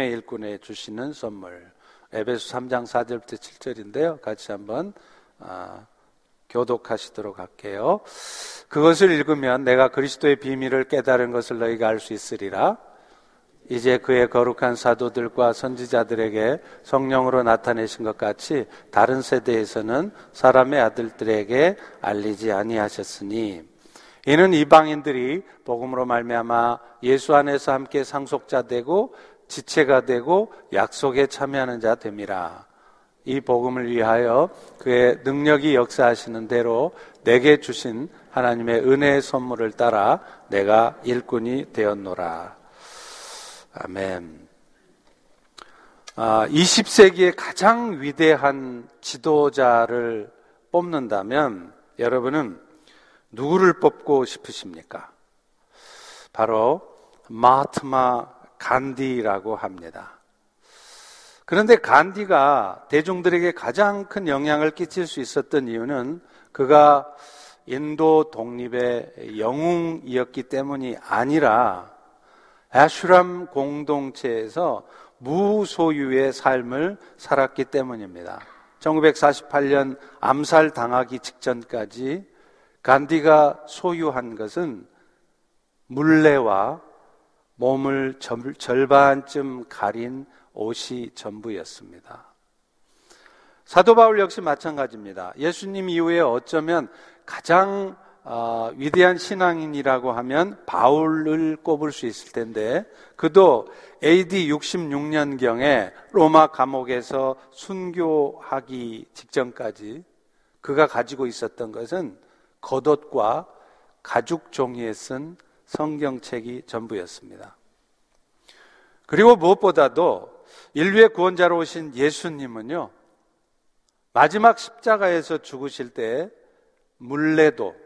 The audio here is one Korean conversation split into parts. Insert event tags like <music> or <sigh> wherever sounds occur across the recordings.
복음의 일꾼에 주시는 선물. 에베소 3장 4절부터 7절인데요. 같이 한번 아, 교독하시도록 할게요. 그것을 읽으면 내가 그리스도의 비밀을 깨달은 것을 너희가 알 수 있으리라. 이제 그의 거룩한 사도들과 선지자들에게 성령으로 나타내신 것 같이 다른 세대에서는 사람의 아들들에게 알리지 아니하셨으니 이는 이방인들이 복음으로 말미암아 예수 안에서 함께 상속자 되고 지체가 되고 약속에 참여하는 자 됨이라. 이 복음을 위하여 그의 능력이 역사하시는 대로 내게 주신 하나님의 은혜의 선물을 따라 내가 일꾼이 되었노라. 아멘. 아, 20세기의 가장 위대한 지도자를 뽑는다면 여러분은 누구를 뽑고 싶으십니까? 바로 마트마 간디라고 합니다. 그런데 간디가 대중들에게 가장 큰 영향을 끼칠 수 있었던 이유는 그가 인도 독립의 영웅이었기 때문이 아니라 애슈람 공동체에서 무소유의 삶을 살았기 때문입니다. 1948년 암살 당하기 직전까지 간디가 소유한 것은 물레와 몸을 절반쯤 가린 옷이 전부였습니다. 사도 바울 역시 마찬가지입니다. 예수님 이후에 어쩌면 가장 어, 위대한 신앙인이라고 하면 바울을 꼽을 수 있을 텐데 그도 AD 66년경에 로마 감옥에서 순교하기 직전까지 그가 가지고 있었던 것은 겉옷과 가죽 종이에 쓴 성경책이 전부였습니다. 그리고 무엇보다도 인류의 구원자로 오신 예수님은요, 마지막 십자가에서 죽으실 때 물레도,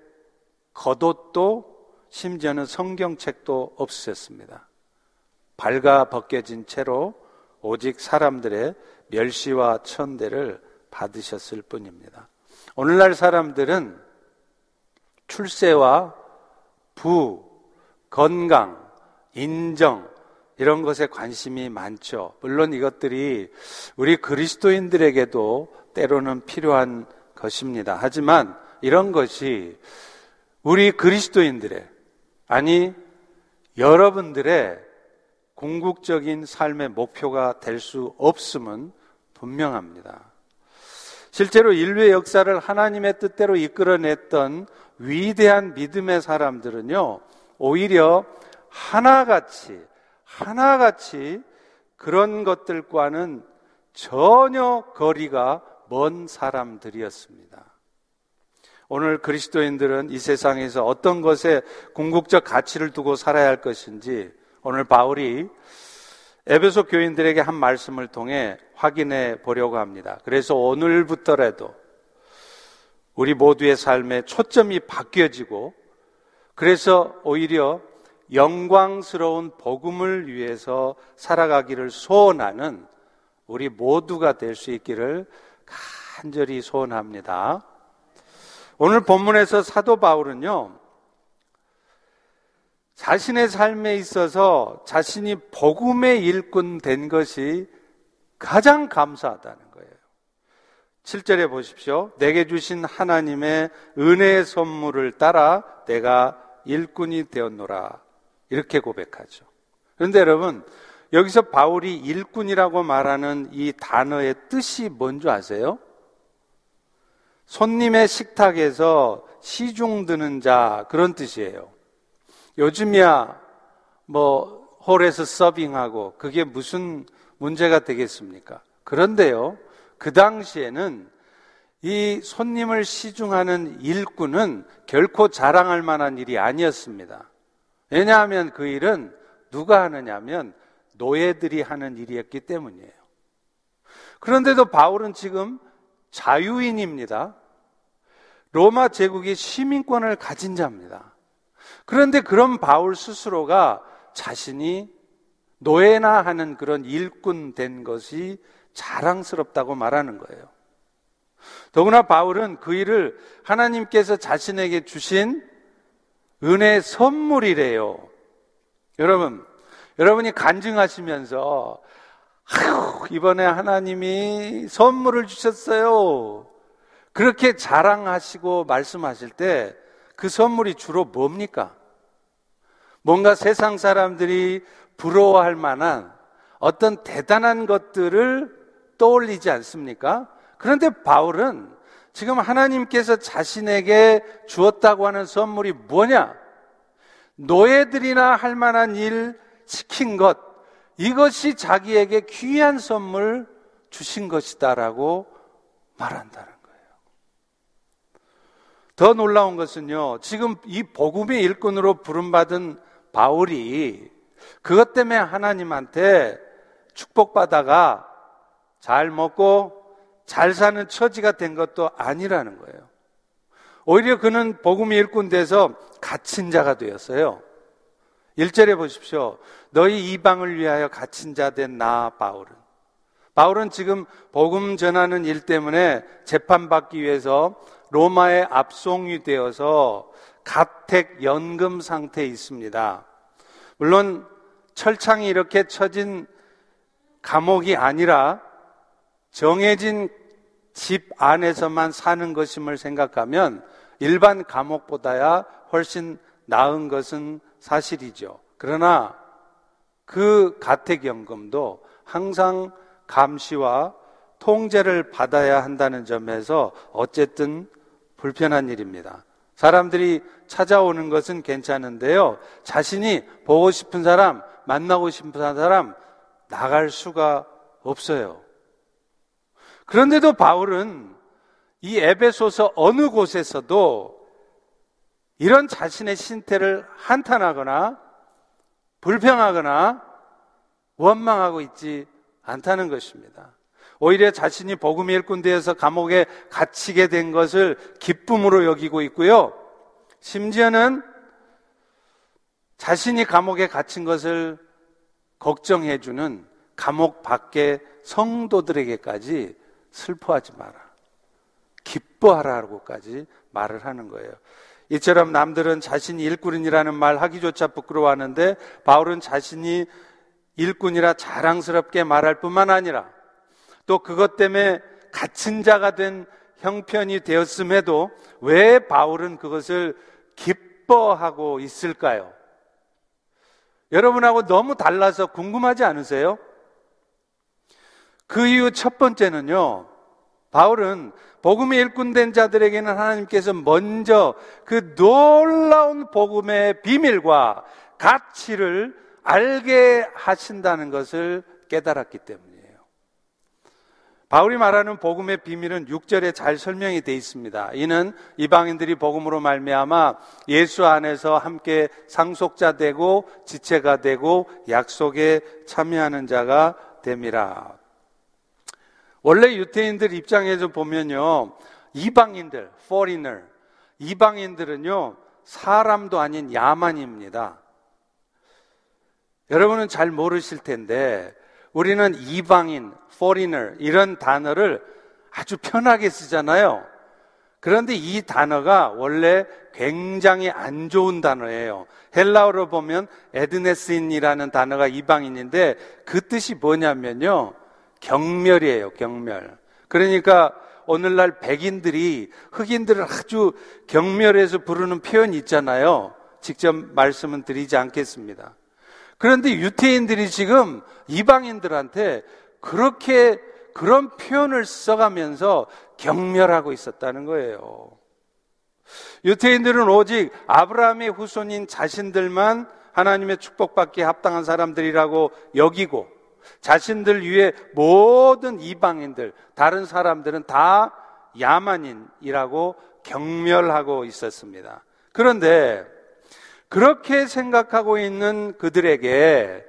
겉옷도, 심지어는 성경책도 없으셨습니다. 발가 벗겨진 채로 오직 사람들의 멸시와 천대를 받으셨을 뿐입니다. 오늘날 사람들은 출세와 부, 건강, 인정, 이런 것에 관심이 많죠. 물론 이것들이 우리 그리스도인들에게도 때로는 필요한 것입니다. 하지만 이런 것이 우리 그리스도인들의, 아니, 여러분들의 궁극적인 삶의 목표가 될 수 없음은 분명합니다. 실제로 인류의 역사를 하나님의 뜻대로 이끌어냈던 위대한 믿음의 사람들은요, 오히려 하나같이, 하나같이 그런 것들과는 전혀 거리가 먼 사람들이었습니다. 오늘 그리스도인들은 이 세상에서 어떤 것에 궁극적 가치를 두고 살아야 할 것인지 오늘 바울이 에베소 교인들에게 한 말씀을 통해 확인해 보려고 합니다. 그래서 오늘부터라도 우리 모두의 삶에 초점이 바뀌어지고 그래서 오히려 영광스러운 복음을 위해서 살아가기를 소원하는 우리 모두가 될 수 있기를 간절히 소원합니다. 오늘 본문에서 사도 바울은요, 자신의 삶에 있어서 자신이 복음의 일꾼 된 것이 가장 감사하다는 거예요. 7절에 보십시오. 내게 주신 하나님의 은혜의 선물을 따라 내가 일꾼이 되었노라. 이렇게 고백하죠. 그런데 여러분, 여기서 바울이 일꾼이라고 말하는 이 단어의 뜻이 뭔지 아세요? 손님의 식탁에서 시중 드는 자, 그런 뜻이에요. 요즘이야, 뭐, 홀에서 서빙하고, 그게 무슨 문제가 되겠습니까? 그런데요, 그 당시에는 이 손님을 시중하는 일꾼은 결코 자랑할 만한 일이 아니었습니다. 왜냐하면 그 일은 누가 하느냐면 노예들이 하는 일이었기 때문이에요. 그런데도 바울은 지금 자유인입니다. 로마 제국의 시민권을 가진 자입니다. 그런데 그런 바울 스스로가 자신이 노예나 하는 그런 일꾼 된 것이 자랑스럽다고 말하는 거예요. 더구나 바울은 그 일을 하나님께서 자신에게 주신 은혜 선물이래요. 여러분, 여러분이 간증하시면서 아휴, 이번에 하나님이 선물을 주셨어요. 그렇게 자랑하시고 말씀하실 때 그 선물이 주로 뭡니까? 뭔가 세상 사람들이 부러워할 만한 어떤 대단한 것들을 떠올리지 않습니까? 그런데 바울은 지금 하나님께서 자신에게 주었다고 하는 선물이 뭐냐? 노예들이나 할 만한 일 시킨 것, 이것이 자기에게 귀한 선물 주신 것이다라고 말한다는 거예요. 더 놀라운 것은요, 지금 이 복음의 일꾼으로 부름받은 바울이 그것 때문에 하나님한테 축복받아가 잘 먹고 잘 사는 처지가 된 것도 아니라는 거예요. 오히려 그는 복음의 일꾼 돼서 갇힌 자가 되었어요. 1절에 보십시오. 너희 이방을 위하여 갇힌 자 된 나 바울은 바울은 지금 복음 전하는 일 때문에 재판받기 위해서 로마에 압송이 되어서 가택 연금 상태에 있습니다. 물론 철창이 이렇게 쳐진 감옥이 아니라 정해진 집 안에서만 사는 것임을 생각하면 일반 감옥보다야 훨씬 나은 것은 사실이죠. 그러나 그 가택연금도 항상 감시와 통제를 받아야 한다는 점에서 어쨌든 불편한 일입니다. 사람들이 찾아오는 것은 괜찮은데요. 자신이 보고 싶은 사람, 만나고 싶은 사람, 나갈 수가 없어요. 그런데도 바울은 이 에베소서 어느 곳에서도 이런 자신의 신태를 한탄하거나 불평하거나 원망하고 있지 않다는 것입니다. 오히려 자신이 복음의 일꾼 되어서 감옥에 갇히게 된 것을 기쁨으로 여기고 있고요. 심지어는 자신이 감옥에 갇힌 것을 걱정해주는 감옥 밖의 성도들에게까지 슬퍼하지 마라. 기뻐하라고까지 말을 하는 거예요. 이처럼 남들은 자신이 일꾼이라는 말 하기조차 부끄러워하는데 바울은 자신이 일꾼이라 자랑스럽게 말할 뿐만 아니라 또 그것 때문에 갇힌 자가 된 형편이 되었음에도 왜 바울은 그것을 기뻐하고 있을까요? 여러분하고 너무 달라서 궁금하지 않으세요? 그 이유 첫 번째는요, 바울은 복음의 일꾼된 자들에게는 하나님께서 먼저 그 놀라운 복음의 비밀과 가치를 알게 하신다는 것을 깨달았기 때문이에요. 바울이 말하는 복음의 비밀은 6절에 잘 설명이 되어 있습니다. 이는 이방인들이 복음으로 말미암아 예수 안에서 함께 상속자 되고 지체가 되고 약속에 참여하는 자가 됨이라. 원래 유태인들 입장에서 보면요. 이방인들, foreigner. 이방인들은요. 사람도 아닌 야만입니다. 여러분은 잘 모르실 텐데 우리는 이방인, foreigner 이런 단어를 아주 편하게 쓰잖아요. 그런데 이 단어가 원래 굉장히 안 좋은 단어예요. 헬라어로 보면 에드네스인이라는 단어가 이방인인데 그 뜻이 뭐냐면요. 경멸이에요, 경멸. 그러니까 오늘날 백인들이 흑인들을 아주 경멸해서 부르는 표현이 있잖아요. 직접 말씀은 드리지 않겠습니다. 그런데 유태인들이 지금 이방인들한테 그렇게 그런 표현을 써가면서 경멸하고 있었다는 거예요. 유태인들은 오직 아브라함의 후손인 자신들만 하나님의 축복받기에 합당한 사람들이라고 여기고 자신들 위에 모든 이방인들, 다른 사람들은 다 야만인이라고 경멸하고 있었습니다. 그런데 그렇게 생각하고 있는 그들에게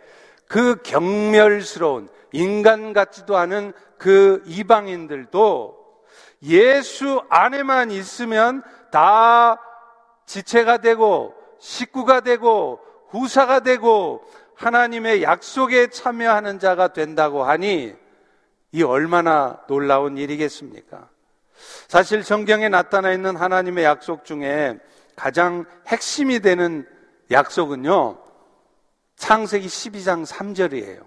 그 경멸스러운 인간 같지도 않은 그 이방인들도 예수 안에만 있으면 다 지체가 되고 식구가 되고 후사가 되고 하나님의 약속에 참여하는 자가 된다고 하니 이 얼마나 놀라운 일이겠습니까? 사실 성경에 나타나 있는 하나님의 약속 중에 가장 핵심이 되는 약속은요, 창세기 12장 3절이에요.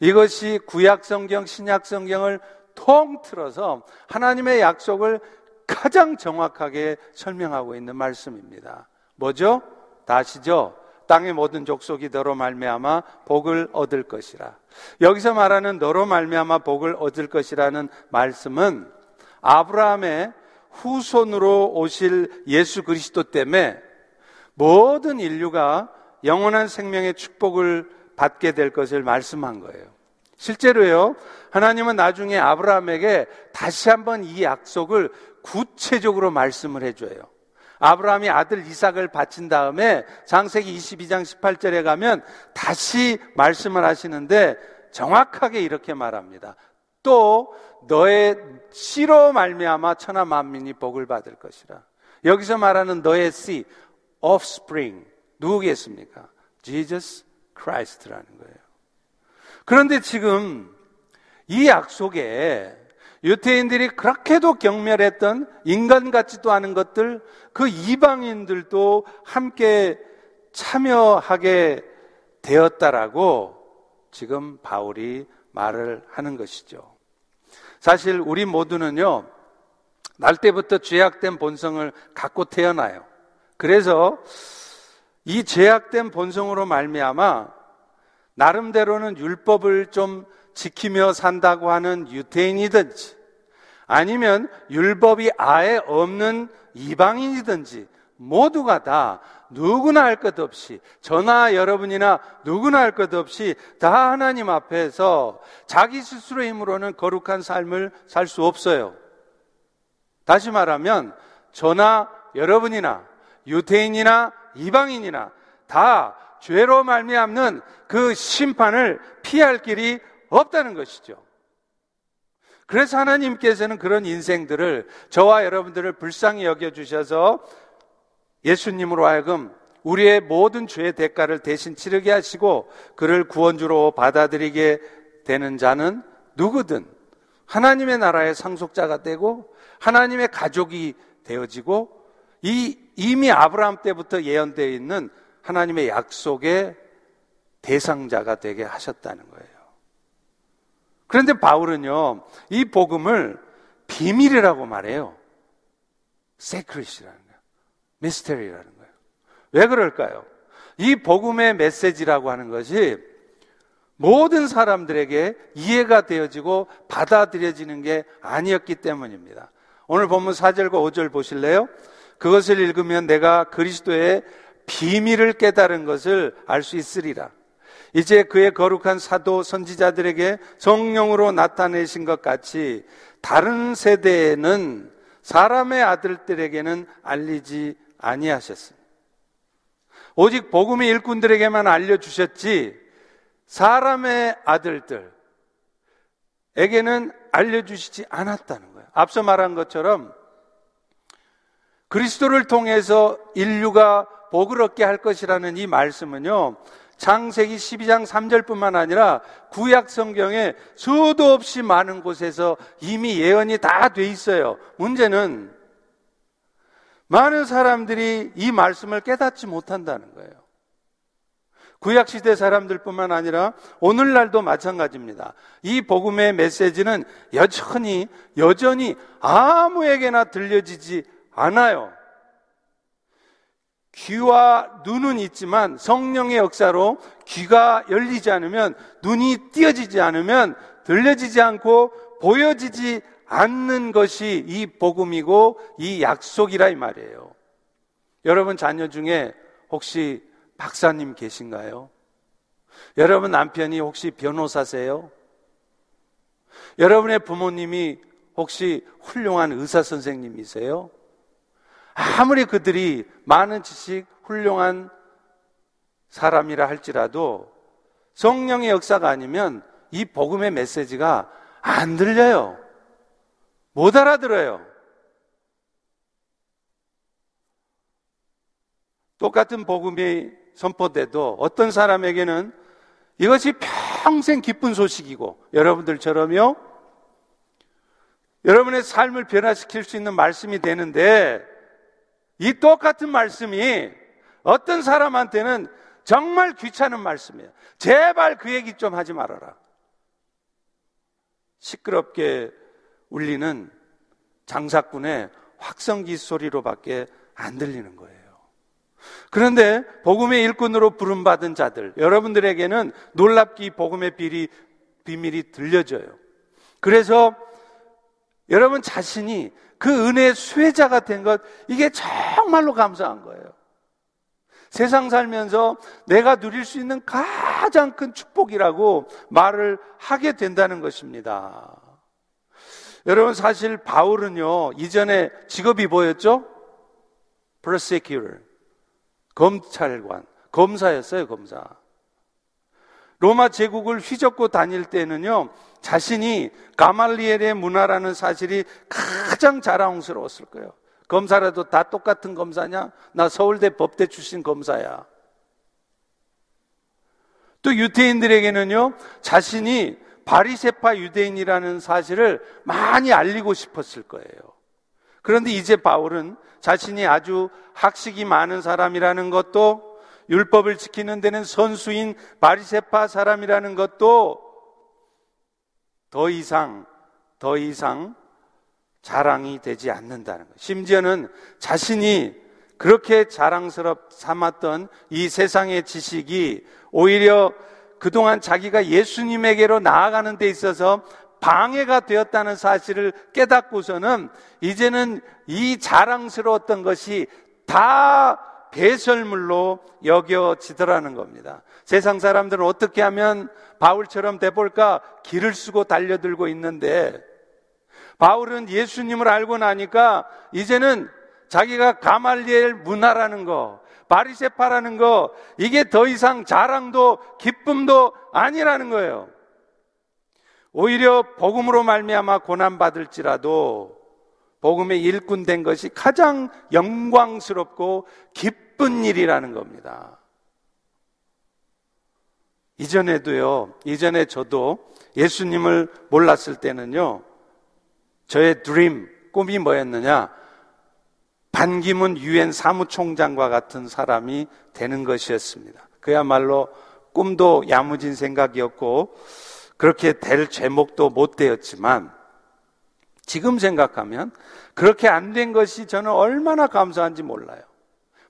이것이 구약 성경, 신약 성경을 통틀어서 하나님의 약속을 가장 정확하게 설명하고 있는 말씀입니다. 뭐죠? 다시죠. 땅의 모든 족속이 너로 말미암아 복을 얻을 것이라. 여기서 말하는 너로 말미암아 복을 얻을 것이라는 말씀은 아브라함의 후손으로 오실 예수 그리스도 때문에 모든 인류가 영원한 생명의 축복을 받게 될 것을 말씀한 거예요. 실제로요, 하나님은 나중에 아브라함에게 다시 한번 이 약속을 구체적으로 말씀을 해줘요. 아브라함이 아들 이삭을 바친 다음에 장세기 22장 18절에 가면 다시 말씀을 하시는데 정확하게 이렇게 말합니다. 또 너의 씨로 말미암아 천하 만민이 복을 받을 것이라. 여기서 말하는 너의 씨, offspring 누구겠습니까? Jesus Christ라는 거예요. 그런데 지금 이 약속에 유태인들이 그렇게도 경멸했던 인간 같지도 않은 것들, 그 이방인들도 함께 참여하게 되었다라고 지금 바울이 말을 하는 것이죠. 사실 우리 모두는요, 날 때부터 죄악된 본성을 갖고 태어나요. 그래서 이 죄악된 본성으로 말미암아 나름대로는 율법을 좀 지키며 산다고 하는 유태인이든지 아니면 율법이 아예 없는 이방인이든지 모두가 다 누구나 할 것 없이 저나 여러분이나 누구나 할 것 없이 다 하나님 앞에서 자기 스스로의 힘으로는 거룩한 삶을 살 수 없어요. 다시 말하면 저나 여러분이나 유태인이나 이방인이나 다 죄로 말미암는 그 심판을 피할 길이 없다는 것이죠. 그래서 하나님께서는 그런 인생들을 저와 여러분들을 불쌍히 여겨 주셔서 예수님으로 하여금 우리의 모든 죄의 대가를 대신 치르게 하시고 그를 구원주로 받아들이게 되는 자는 누구든 하나님의 나라의 상속자가 되고 하나님의 가족이 되어지고 이 이미 아브라함 때부터 예언되어 있는 하나님의 약속의 대상자가 되게 하셨다는 거예요. 그런데 바울은요, 이 복음을 비밀이라고 말해요. 세크릿이라는 거예요. 미스테리라는 거예요. 왜 그럴까요? 이 복음의 메시지라고 하는 것이 모든 사람들에게 이해가 되어지고 받아들여지는 게 아니었기 때문입니다. 오늘 본문 4절과 5절 보실래요? 그것을 읽으면 내가 그리스도의 비밀을 깨달은 것을 알 수 있으리라. 이제 그의 거룩한 사도 선지자들에게 성령으로 나타내신 것 같이 다른 세대에는 사람의 아들들에게는 알리지 아니하셨습니다. 오직 복음의 일꾼들에게만 알려주셨지 사람의 아들들에게는 알려주시지 않았다는 거예요. 앞서 말한 것처럼 그리스도를 통해서 인류가 복을 얻게 할 것이라는 이 말씀은요, 창세기 12장 3절뿐만 아니라 구약 성경에 수도 없이 많은 곳에서 이미 예언이 다 돼 있어요. 문제는 많은 사람들이 이 말씀을 깨닫지 못한다는 거예요. 구약 시대 사람들뿐만 아니라 오늘날도 마찬가지입니다. 이 복음의 메시지는 여전히 여전히 아무에게나 들려지지 않아요. 귀와 눈은 있지만 성령의 역사로 귀가 열리지 않으면 눈이 띄어지지 않으면 들려지지 않고 보여지지 않는 것이 이 복음이고 이 약속이라 이 말이에요. 여러분 자녀 중에 혹시 박사님 계신가요? 여러분 남편이 혹시 변호사세요? 여러분의 부모님이 혹시 훌륭한 의사 선생님이세요? 아무리 그들이 많은 지식, 훌륭한 사람이라 할지라도 성령의 역사가 아니면 이 복음의 메시지가 안 들려요. 못 알아들어요. 똑같은 복음이 선포돼도 어떤 사람에게는 이것이 평생 기쁜 소식이고 여러분들처럼요. 여러분의 삶을 변화시킬 수 있는 말씀이 되는데 이 똑같은 말씀이 어떤 사람한테는 정말 귀찮은 말씀이에요. 제발 그 얘기 좀 하지 말아라. 시끄럽게 울리는 장사꾼의 확성기 소리로밖에 안 들리는 거예요. 그런데 복음의 일꾼으로 부름받은 자들, 여러분들에게는 놀랍기 복음의 비리, 비밀이 들려져요. 그래서 여러분 자신이 그 은혜의 수혜자가 된 것, 이게 정말로 감사한 거예요. 세상 살면서 내가 누릴 수 있는 가장 큰 축복이라고 말을 하게 된다는 것입니다. 여러분 사실 바울은요, 이전에 직업이 뭐였죠? prosecutor. 검찰관, 검사였어요, 검사. 로마 제국을 휘젓고 다닐 때는요, 자신이 가말리엘의 문화라는 사실이 가장 자랑스러웠을 거예요. 검사라도 다 똑같은 검사냐? 나 서울대 법대 출신 검사야. 또 유태인들에게는요, 자신이 바리세파 유대인이라는 사실을 많이 알리고 싶었을 거예요. 그런데 이제 바울은 자신이 아주 학식이 많은 사람이라는 것도 율법을 지키는 데는 선수인 바리세파 사람이라는 것도 더 이상 더 이상 자랑이 되지 않는다는 것. 심지어는 자신이 그렇게 자랑스럽 삼았던 이 세상의 지식이 오히려 그동안 자기가 예수님에게로 나아가는 데 있어서 방해가 되었다는 사실을 깨닫고서는 이제는 이 자랑스러웠던 것이 다 배설물로 여겨지더라는 겁니다. 세상 사람들은 어떻게 하면 바울처럼 돼볼까 길을 쓰고 달려들고 있는데 바울은 예수님을 알고 나니까 이제는 자기가 가말리엘 문화라는 거, 바리세파라는 거, 이게 더 이상 자랑도 기쁨도 아니라는 거예요. 오히려 복음으로 말미암아 고난 받을지라도 복음의 일꾼 된 것이 가장 영광스럽고 기쁜 일이라는 겁니다. 이전에도요, 이전에 저도 예수님을 몰랐을 때는요, 저의 드림, 꿈이 뭐였느냐? 반기문 유엔 사무총장과 같은 사람이 되는 것이었습니다. 그야말로 꿈도 야무진 생각이었고, 그렇게 될 제목도 못 되었지만, 지금 생각하면 그렇게 안 된 것이 저는 얼마나 감사한지 몰라요.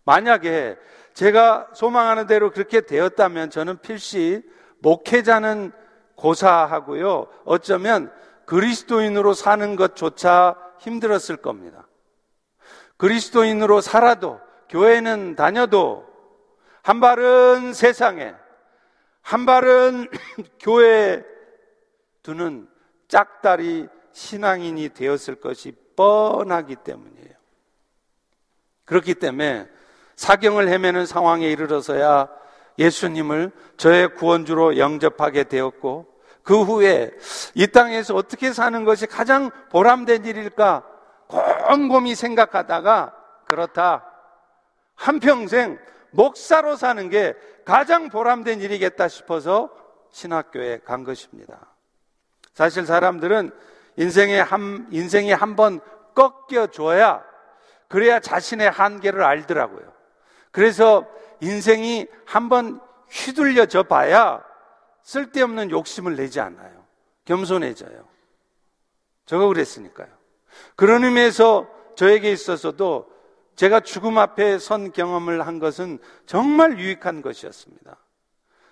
만약에 제가 소망하는 대로 그렇게 되었다면 저는 필시 목회자는 고사하고요. 어쩌면 그리스도인으로 사는 것조차 힘들었을 겁니다. 그리스도인으로 살아도 교회는 다녀도 한 발은 세상에 한 발은 <clears throat> 교회에 두는 짝다리 신앙인이 되었을 것이 뻔하기 때문이에요. 그렇기 때문에 사경을 헤매는 상황에 이르러서야 예수님을 저의 구원주로 영접하게 되었고 그 후에 이 땅에서 어떻게 사는 것이 가장 보람된 일일까 곰곰이 생각하다가 그렇다. 한평생 목사로 사는 게 가장 보람된 일이겠다 싶어서 신학교에 간 것입니다. 사실 사람들은 인생에 한, 인생이 한 번 꺾여줘야 그래야 자신의 한계를 알더라고요. 그래서 인생이 한번 휘둘려져 봐야 쓸데없는 욕심을 내지 않아요. 겸손해져요. 저가 그랬으니까요. 그런 의미에서 저에게 있어서도 제가 죽음 앞에 선 경험을 한 것은 정말 유익한 것이었습니다.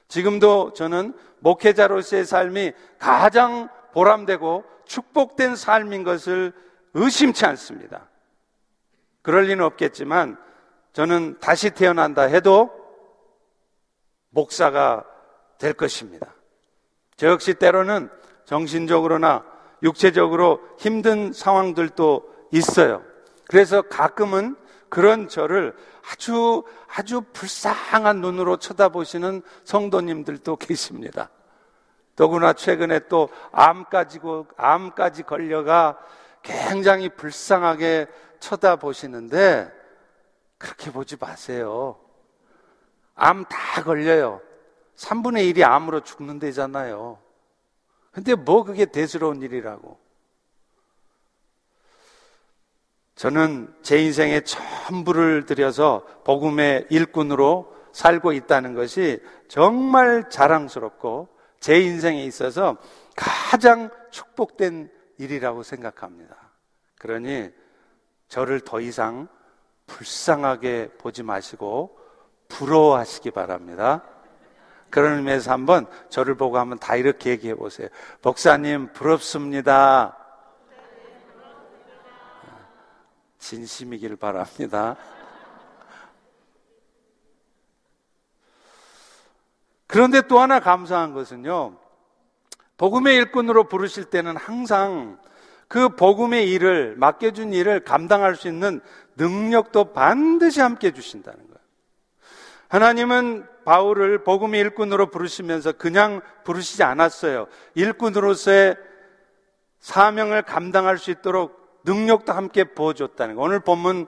지금도 저는 목회자로서의 삶이 가장 보람되고 축복된 삶인 것을 의심치 않습니다. 그럴 리는 없겠지만 저는 다시 태어난다 해도 목사가 될 것입니다. 저 역시 때로는 정신적으로나 육체적으로 힘든 상황들도 있어요. 그래서 가끔은 그런 저를 아주 아주 불쌍한 눈으로 쳐다보시는 성도님들도 계십니다. 더구나 최근에 또 암까지 암까지 걸려가 굉장히 불쌍하게 쳐다보시는데 그렇게 보지 마세요. 암 다 걸려요. 3분의 1이 암으로 죽는 데잖아요. 근데 뭐 그게 대수로운 일이라고. 저는 제 인생의 전부를 들여서 복음의 일꾼으로 살고 있다는 것이 정말 자랑스럽고 제 인생에 있어서 가장 축복된 일이라고 생각합니다. 그러니 저를 더 이상 불쌍하게 보지 마시고 부러워하시기 바랍니다. 그런 의미에서 한번 저를 보고 한번 다 이렇게 얘기해 보세요. 목사님, 부럽습니다. 진심이길 바랍니다. 그런데 또 하나 감사한 것은요, 복음의 일꾼으로 부르실 때는 항상 그 복음의 일을, 맡겨준 일을 감당할 수 있는 능력도 반드시 함께 해주신다는 거예요. 하나님은 바울을 복음의 일꾼으로 부르시면서 그냥 부르시지 않았어요. 일꾼으로서의 사명을 감당할 수 있도록 능력도 함께 부어줬다는 거. 오늘 본문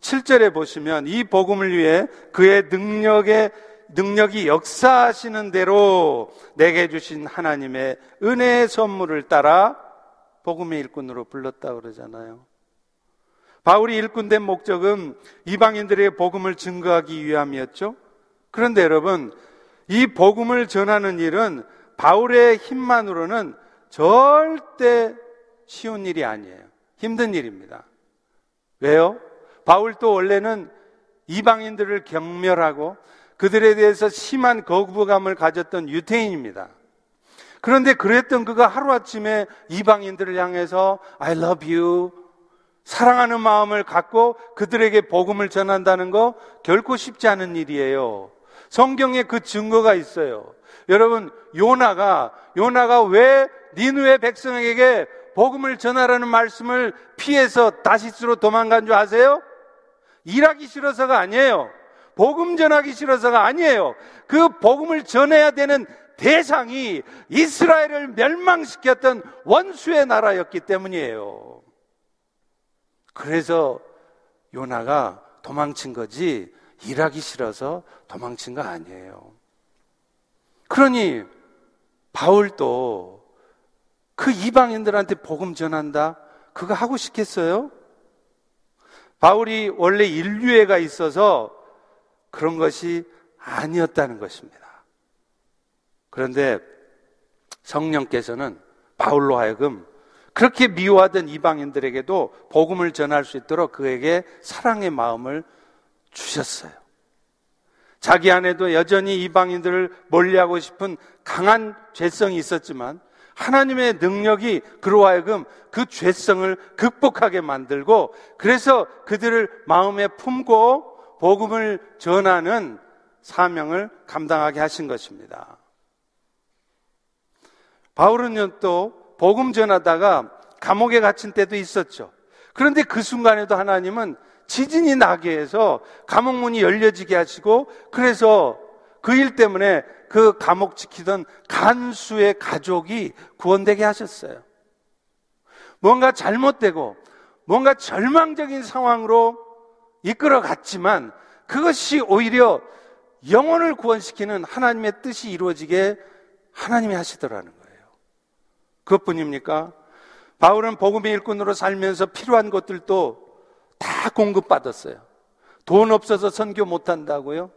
7절에 보시면 이 복음을 위해 그의 능력의 능력이 역사하시는 대로 내게 주신 하나님의 은혜의 선물을 따라 복음의 일꾼으로 불렀다 그러잖아요. 바울이 일꾼된 목적은 이방인들의 복음을 증거하기 위함이었죠. 그런데 여러분, 이 복음을 전하는 일은 바울의 힘만으로는 절대 쉬운 일이 아니에요. 힘든 일입니다. 왜요? 바울도 원래는 이방인들을 경멸하고 그들에 대해서 심한 거부감을 가졌던 유태인입니다. 그런데 그랬던 그가 하루아침에 이방인들을 향해서 I love you. 사랑하는 마음을 갖고 그들에게 복음을 전한다는 거 결코 쉽지 않은 일이에요. 성경에 그 증거가 있어요. 여러분, 요나가, 요나가 왜 니누의 백성에게 복음을 전하라는 말씀을 피해서 다시스로 도망간 줄 아세요? 일하기 싫어서가 아니에요. 복음 전하기 싫어서가 아니에요. 그 복음을 전해야 되는 대상이 이스라엘을 멸망시켰던 원수의 나라였기 때문이에요. 그래서 요나가 도망친 거지 일하기 싫어서 도망친 거 아니에요. 그러니 바울도 그 이방인들한테 복음 전한다? 그거 하고 싶겠어요? 바울이 원래 인류애가 있어서 그런 것이 아니었다는 것입니다. 그런데 성령께서는 바울로 하여금 그렇게 미워하던 이방인들에게도 복음을 전할 수 있도록 그에게 사랑의 마음을 주셨어요. 자기 안에도 여전히 이방인들을 멀리하고 싶은 강한 죄성이 있었지만 하나님의 능력이 그로 하여금 그 죄성을 극복하게 만들고 그래서 그들을 마음에 품고 복음을 전하는 사명을 감당하게 하신 것입니다. 바울은 또 복음 전하다가 감옥에 갇힌 때도 있었죠. 그런데 그 순간에도 하나님은 지진이 나게 해서 감옥 문이 열려지게 하시고 그래서 그 일 때문에 그 감옥 지키던 간수의 가족이 구원되게 하셨어요. 뭔가 잘못되고 뭔가 절망적인 상황으로 이끌어 갔지만 그것이 오히려 영혼을 구원시키는 하나님의 뜻이 이루어지게 하나님이 하시더라는 거예요. 그것뿐입니까? 바울은 복음의 일꾼으로 살면서 필요한 것들도 다 공급받았어요. 돈 없어서 선교 못 한다고요?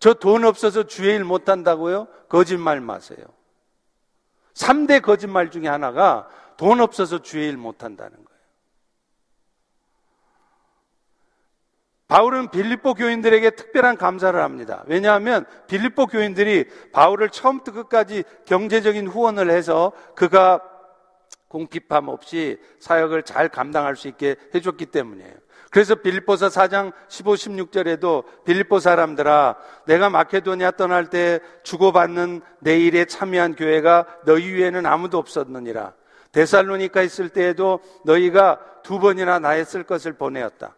저 돈 없어서 주의 일 못 한다고요? 거짓말 마세요. 3대 거짓말 중에 하나가 돈 없어서 주의 일 못 한다는 거예요. 바울은 빌립보 교인들에게 특별한 감사를 합니다. 왜냐하면 빌립보 교인들이 바울을 처음부터 끝까지 경제적인 후원을 해서 그가 공핍함 없이 사역을 잘 감당할 수 있게 해줬기 때문이에요. 그래서 빌립보서 4장 15, 16절에도 빌립보 사람들아 내가 마케도니아 떠날 때 주고받는 내 일에 참여한 교회가 너희 위에는 아무도 없었느니라. 데살로니카 있을 때에도 너희가 두 번이나 나의 쓸 것을 보내었다.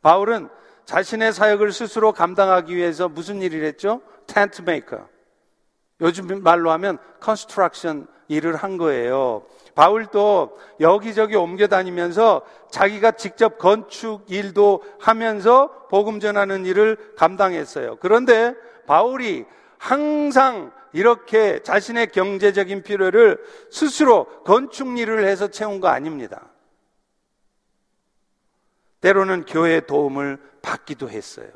바울은 자신의 사역을 스스로 감당하기 위해서 무슨 일을 했죠? tent maker. 요즘 말로 하면 construction 일을 한 거예요. 바울도 여기저기 옮겨 다니면서 자기가 직접 건축 일도 하면서 복음 전하는 일을 감당했어요. 그런데 바울이 항상 이렇게 자신의 경제적인 필요를 스스로 건축 일을 해서 채운 거 아닙니다. 때로는 교회의 도움을 받기도 했어요.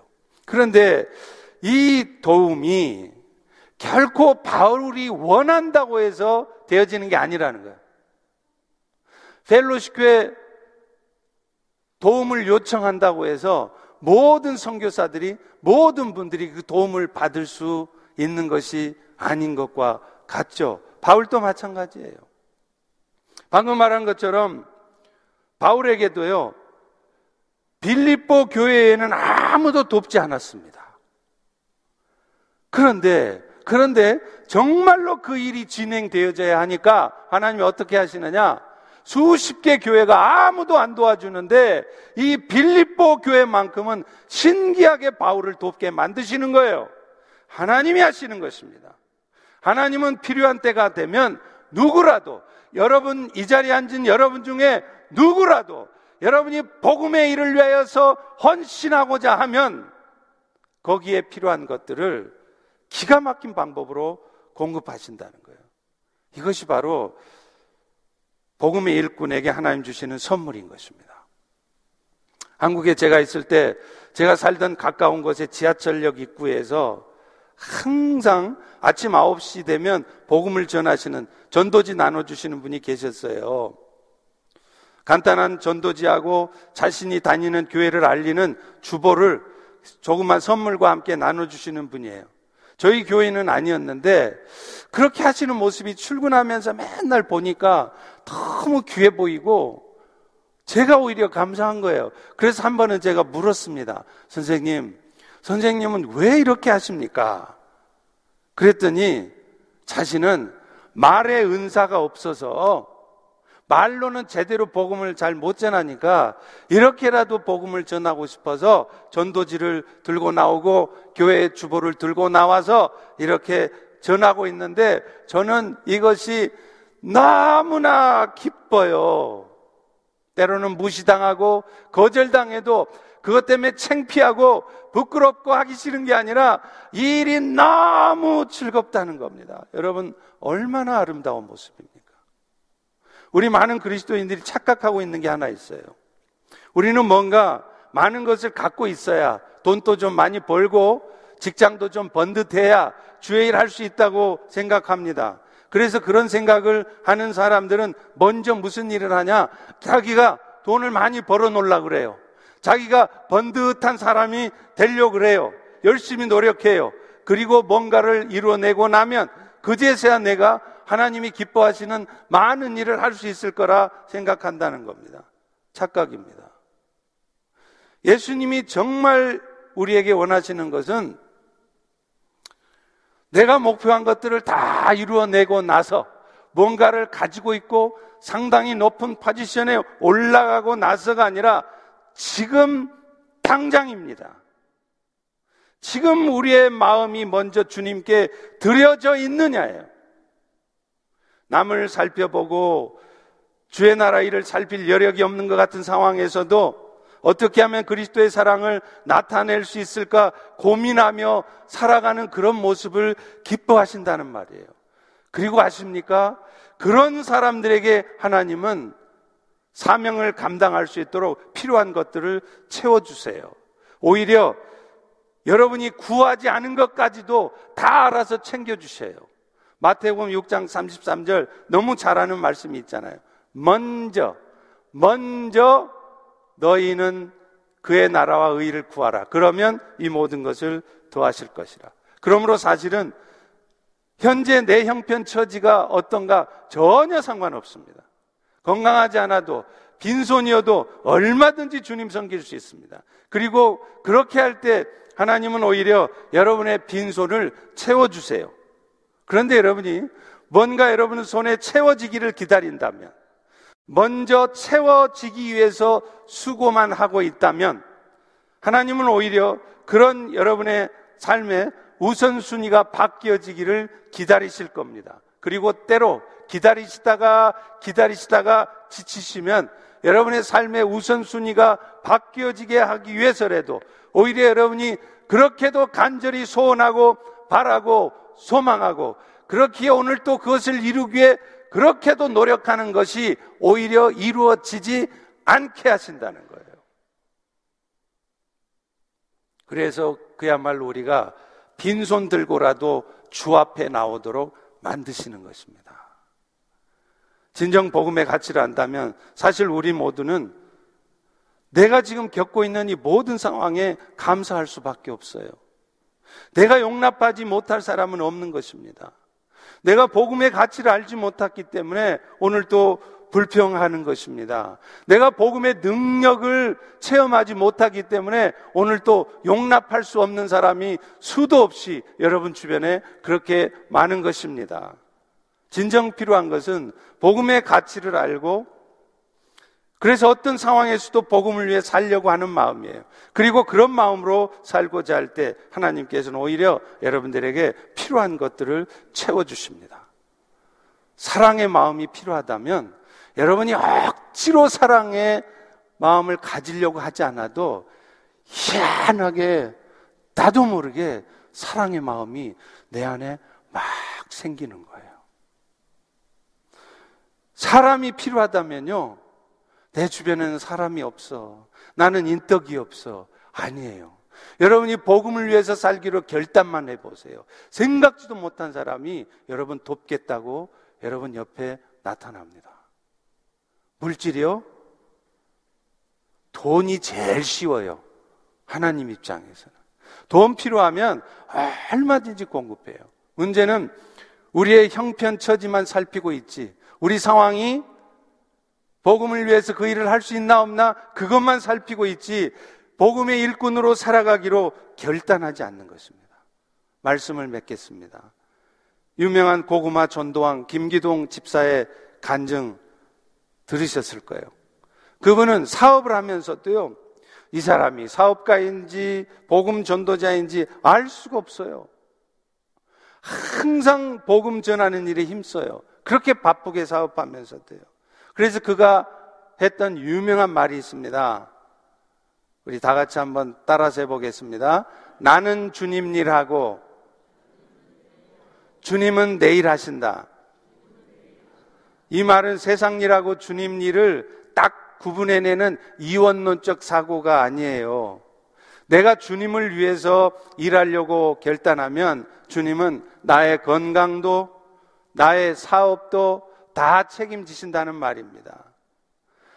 그런데 이 도움이 결코 바울이 원한다고 해서 되어지는 게 아니라는 거예요. 펠로시 교회 도움을 요청한다고 해서 모든 선교사들이 모든 분들이 그 도움을 받을 수 있는 것이 아닌 것과 같죠. 바울도 마찬가지예요. 방금 말한 것처럼 바울에게도요. 빌립보 교회에는 아무도 돕지 않았습니다. 그런데 그런데 정말로 그 일이 진행되어져야 하니까 하나님이 어떻게 하시느냐? 수십 개 교회가 아무도 안 도와주는데 이 빌립보 교회만큼은 신기하게 바울을 돕게 만드시는 거예요. 하나님이 하시는 것입니다. 하나님은 필요한 때가 되면 누구라도 여러분 이 자리에 앉은 여러분 중에 누구라도 여러분이 복음의 일을 위하여서 헌신하고자 하면 거기에 필요한 것들을 기가 막힌 방법으로 공급하신다는 거예요. 이것이 바로 복음의 일꾼에게 하나님 주시는 선물인 것입니다. 한국에 제가 있을 때 제가 살던 가까운 곳의 지하철역 입구에서 항상 아침 9시 되면 복음을 전하시는 전도지 나눠주시는 분이 계셨어요. 간단한 전도지하고 자신이 다니는 교회를 알리는 주보를 조그만 선물과 함께 나눠주시는 분이에요. 저희 교회는 아니었는데 그렇게 하시는 모습이 출근하면서 맨날 보니까 너무 귀해 보이고 제가 오히려 감사한 거예요. 그래서 한 번은 제가 물었습니다. 선생님, 선생님은 왜 이렇게 하십니까? 그랬더니 자신은 말의 은사가 없어서 말로는 제대로 복음을 잘 못 전하니까 이렇게라도 복음을 전하고 싶어서 전도지를 들고 나오고 교회 주보를 들고 나와서 이렇게 전하고 있는데 저는 이것이 너무나 기뻐요. 때로는 무시당하고 거절당해도 그것 때문에 창피하고 부끄럽고 하기 싫은 게 아니라 이 일이 너무 즐겁다는 겁니다. 여러분, 얼마나 아름다운 모습입니까? 우리 많은 그리스도인들이 착각하고 있는 게 하나 있어요. 우리는 뭔가 많은 것을 갖고 있어야 돈도 좀 많이 벌고 직장도 좀 번듯해야 주의 일 할 수 있다고 생각합니다. 그래서 그런 생각을 하는 사람들은 먼저 무슨 일을 하냐? 자기가 돈을 많이 벌어 놓으려 그래요. 자기가 번듯한 사람이 되려고 그래요. 열심히 노력해요. 그리고 뭔가를 이루어내고 나면 그제서야 내가 하나님이 기뻐하시는 많은 일을 할 수 있을 거라 생각한다는 겁니다. 착각입니다. 예수님이 정말 우리에게 원하시는 것은 내가 목표한 것들을 다 이루어내고 나서 뭔가를 가지고 있고 상당히 높은 포지션에 올라가고 나서가 아니라 지금 당장입니다. 지금 우리의 마음이 먼저 주님께 드려져 있느냐예요. 남을 살펴보고 주의 나라 일을 살필 여력이 없는 것 같은 상황에서도 어떻게 하면 그리스도의 사랑을 나타낼 수 있을까 고민하며 살아가는 그런 모습을 기뻐하신다는 말이에요. 그리고 아십니까? 그런 사람들에게 하나님은 사명을 감당할 수 있도록 필요한 것들을 채워주세요. 오히려 여러분이 구하지 않은 것까지도 다 알아서 챙겨주세요. 마태복음 6장 33절 너무 잘하는 말씀이 있잖아요. 먼저, 먼저 너희는 그의 나라와 의를 구하라. 그러면 이 모든 것을 더하실 것이라. 그러므로 사실은 현재 내 형편 처지가 어떤가 전혀 상관없습니다. 건강하지 않아도 빈손이어도 얼마든지 주님 섬길 수 있습니다. 그리고 그렇게 할 때 하나님은 오히려 여러분의 빈손을 채워주세요. 그런데 여러분이 뭔가 여러분 손에 채워지기를 기다린다면 먼저 채워지기 위해서 수고만 하고 있다면 하나님은 오히려 그런 여러분의 삶의 우선순위가 바뀌어지기를 기다리실 겁니다. 그리고 때로 기다리시다가 기다리시다가 지치시면 여러분의 삶의 우선순위가 바뀌어지게 하기 위해서라도 오히려 여러분이 그렇게도 간절히 소원하고 바라고 소망하고 그렇기에 오늘 또 그것을 이루기 위해 그렇게도 노력하는 것이 오히려 이루어지지 않게 하신다는 거예요. 그래서 그야말로 우리가 빈손 들고라도 주 앞에 나오도록 만드시는 것입니다. 진정 복음의 가치를 안다면 사실 우리 모두는 내가 지금 겪고 있는 이 모든 상황에 감사할 수밖에 없어요. 내가 용납하지 못할 사람은 없는 것입니다. 내가 복음의 가치를 알지 못했기 때문에 오늘 또 불평하는 것입니다. 내가 복음의 능력을 체험하지 못하기 때문에 오늘 또 용납할 수 없는 사람이 수도 없이 여러분 주변에 그렇게 많은 것입니다. 진정 필요한 것은 복음의 가치를 알고 그래서 어떤 상황에서도 복음을 위해 살려고 하는 마음이에요. 그리고 그런 마음으로 살고자 할 때 하나님께서는 오히려 여러분들에게 필요한 것들을 채워주십니다. 사랑의 마음이 필요하다면 여러분이 억지로 사랑의 마음을 가지려고 하지 않아도 희한하게 나도 모르게 사랑의 마음이 내 안에 막 생기는 거예요. 사람이 필요하다면요. 내 주변에는 사람이 없어. 나는 인덕이 없어. 아니에요. 여러분이 복음을 위해서 살기로 결단만 해보세요. 생각지도 못한 사람이 여러분 돕겠다고 여러분 옆에 나타납니다. 물질이요? 돈이 제일 쉬워요. 하나님 입장에서는. 돈 필요하면 얼마든지 공급해요. 문제는 우리의 형편 처지만 살피고 있지. 우리 상황이 복음을 위해서 그 일을 할 수 있나 없나 그것만 살피고 있지. 복음의 일꾼으로 살아가기로 결단하지 않는 것입니다. 말씀을 맺겠습니다. 유명한 고구마 전도왕 김기동 집사의 간증 들으셨을 거예요. 그분은 사업을 하면서도요, 이 사람이 사업가인지 복음 전도자인지 알 수가 없어요. 항상 복음 전하는 일에 힘써요. 그렇게 바쁘게 사업하면서도요. 그래서 그가 했던 유명한 말이 있습니다. 우리 다 같이 한번 따라서 해보겠습니다. 나는 주님 일하고 주님은 내일 하신다. 이 말은 세상 일하고 주님 일을 딱 구분해내는 이원론적 사고가 아니에요. 내가 주님을 위해서 일하려고 결단하면 주님은 나의 건강도, 나의 사업도 다 책임지신다는 말입니다.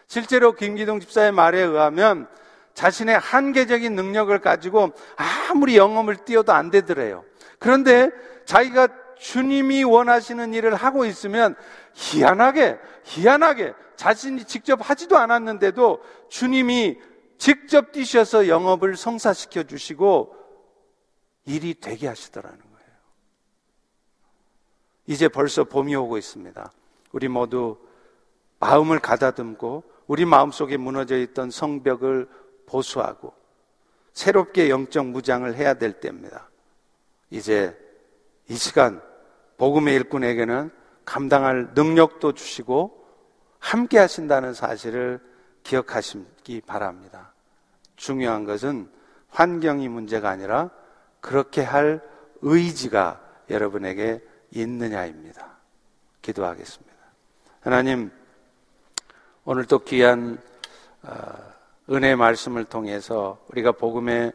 실제로 김기동 집사의 말에 의하면 자신의 한계적인 능력을 가지고 아무리 영업을 띄워도 안 되더래요. 그런데 자기가 주님이 원하시는 일을 하고 있으면 희한하게, 희한하게 자신이 직접 하지도 않았는데도 주님이 직접 뛰셔서 영업을 성사시켜 주시고 일이 되게 하시더라는 거예요. 이제 벌써 봄이 오고 있습니다. 우리 모두 마음을 가다듬고 우리 마음속에 무너져 있던 성벽을 보수하고 새롭게 영적 무장을 해야 될 때입니다. 이제 이 시간 복음의 일꾼에게는 감당할 능력도 주시고 함께 하신다는 사실을 기억하시기 바랍니다. 중요한 것은 환경이 문제가 아니라 그렇게 할 의지가 여러분에게 있느냐입니다. 기도하겠습니다. 하나님, 오늘 또 귀한 어, 은혜 말씀을 통해서 우리가 복음의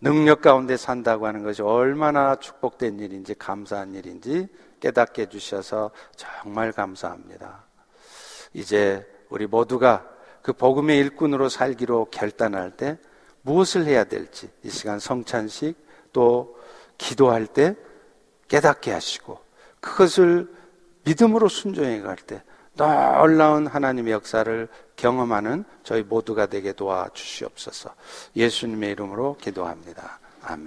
능력 가운데 산다고 하는 것이 얼마나 축복된 일인지 감사한 일인지 깨닫게 해주셔서 정말 감사합니다. 이제 우리 모두가 그 복음의 일꾼으로 살기로 결단할 때 무엇을 해야 될지 이 시간 성찬식 또 기도할 때 깨닫게 하시고 그것을 믿음으로 순종해 갈 때 놀라운 하나님의 역사를 경험하는 저희 모두가 되게 도와주시옵소서. 예수님의 이름으로 기도합니다.